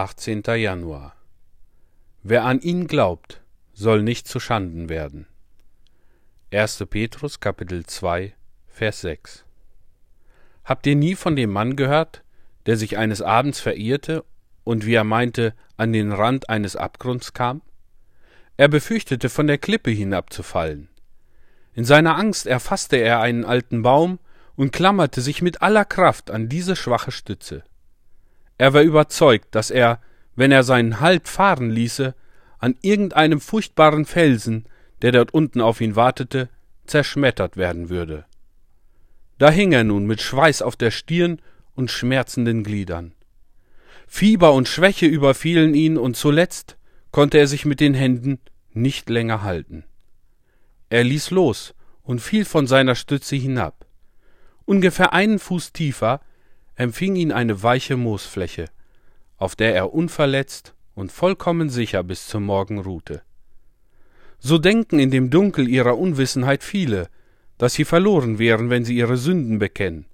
18. Januar Wer an ihn glaubt, soll nicht zu Schanden werden. 1. Petrus Kapitel 2 Vers 6 Habt ihr nie von dem Mann gehört, der sich eines Abends verirrte und wie er meinte, an den Rand eines Abgrunds kam? Er befürchtete, von der Klippe hinabzufallen. In seiner Angst erfasste er einen alten Baum und klammerte sich mit aller Kraft an diese schwache Stütze. Er war überzeugt, dass er, wenn er seinen Halt fahren ließe, an irgendeinem furchtbaren Felsen, der dort unten auf ihn wartete, zerschmettert werden würde. Da hing er nun mit Schweiß auf der Stirn und schmerzenden Gliedern. Fieber und Schwäche überfielen ihn, und zuletzt konnte er sich mit den Händen nicht länger halten. Er ließ los und fiel von seiner Stütze hinab. Ungefähr einen Fuß tiefer empfing ihn eine weiche Moosfläche, auf der er unverletzt und vollkommen sicher bis zum Morgen ruhte. So denken in dem Dunkel ihrer Unwissenheit viele, dass sie verloren wären, wenn sie ihre Sünden bekennen,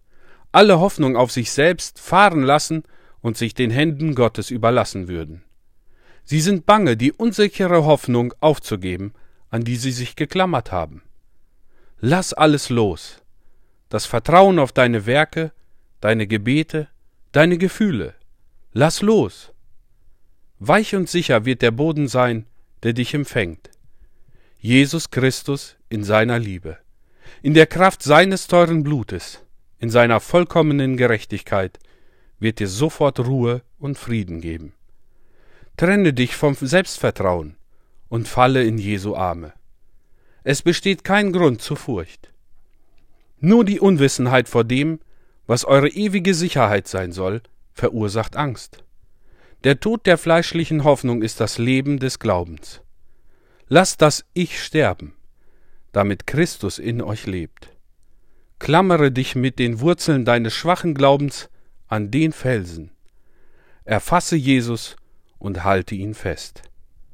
alle Hoffnung auf sich selbst fahren lassen und sich den Händen Gottes überlassen würden. Sie sind bange, die unsichere Hoffnung aufzugeben, an die sie sich geklammert haben. Lass alles los. Das Vertrauen auf deine Werke, deine Gebete, deine Gefühle. Lass los. Weich und sicher wird der Boden sein, der dich empfängt. Jesus Christus in seiner Liebe, in der Kraft seines teuren Blutes, in seiner vollkommenen Gerechtigkeit, wird dir sofort Ruhe und Frieden geben. Trenne dich vom Selbstvertrauen und falle in Jesu Arme. Es besteht kein Grund zur Furcht. Nur die Unwissenheit vor dem, was eure ewige Sicherheit sein soll, verursacht Angst. Der Tod der fleischlichen Hoffnung ist das Leben des Glaubens. Lasst das Ich sterben, damit Christus in euch lebt. Klammere dich mit den Wurzeln deines schwachen Glaubens an den Felsen. Erfasse Jesus und halte ihn fest.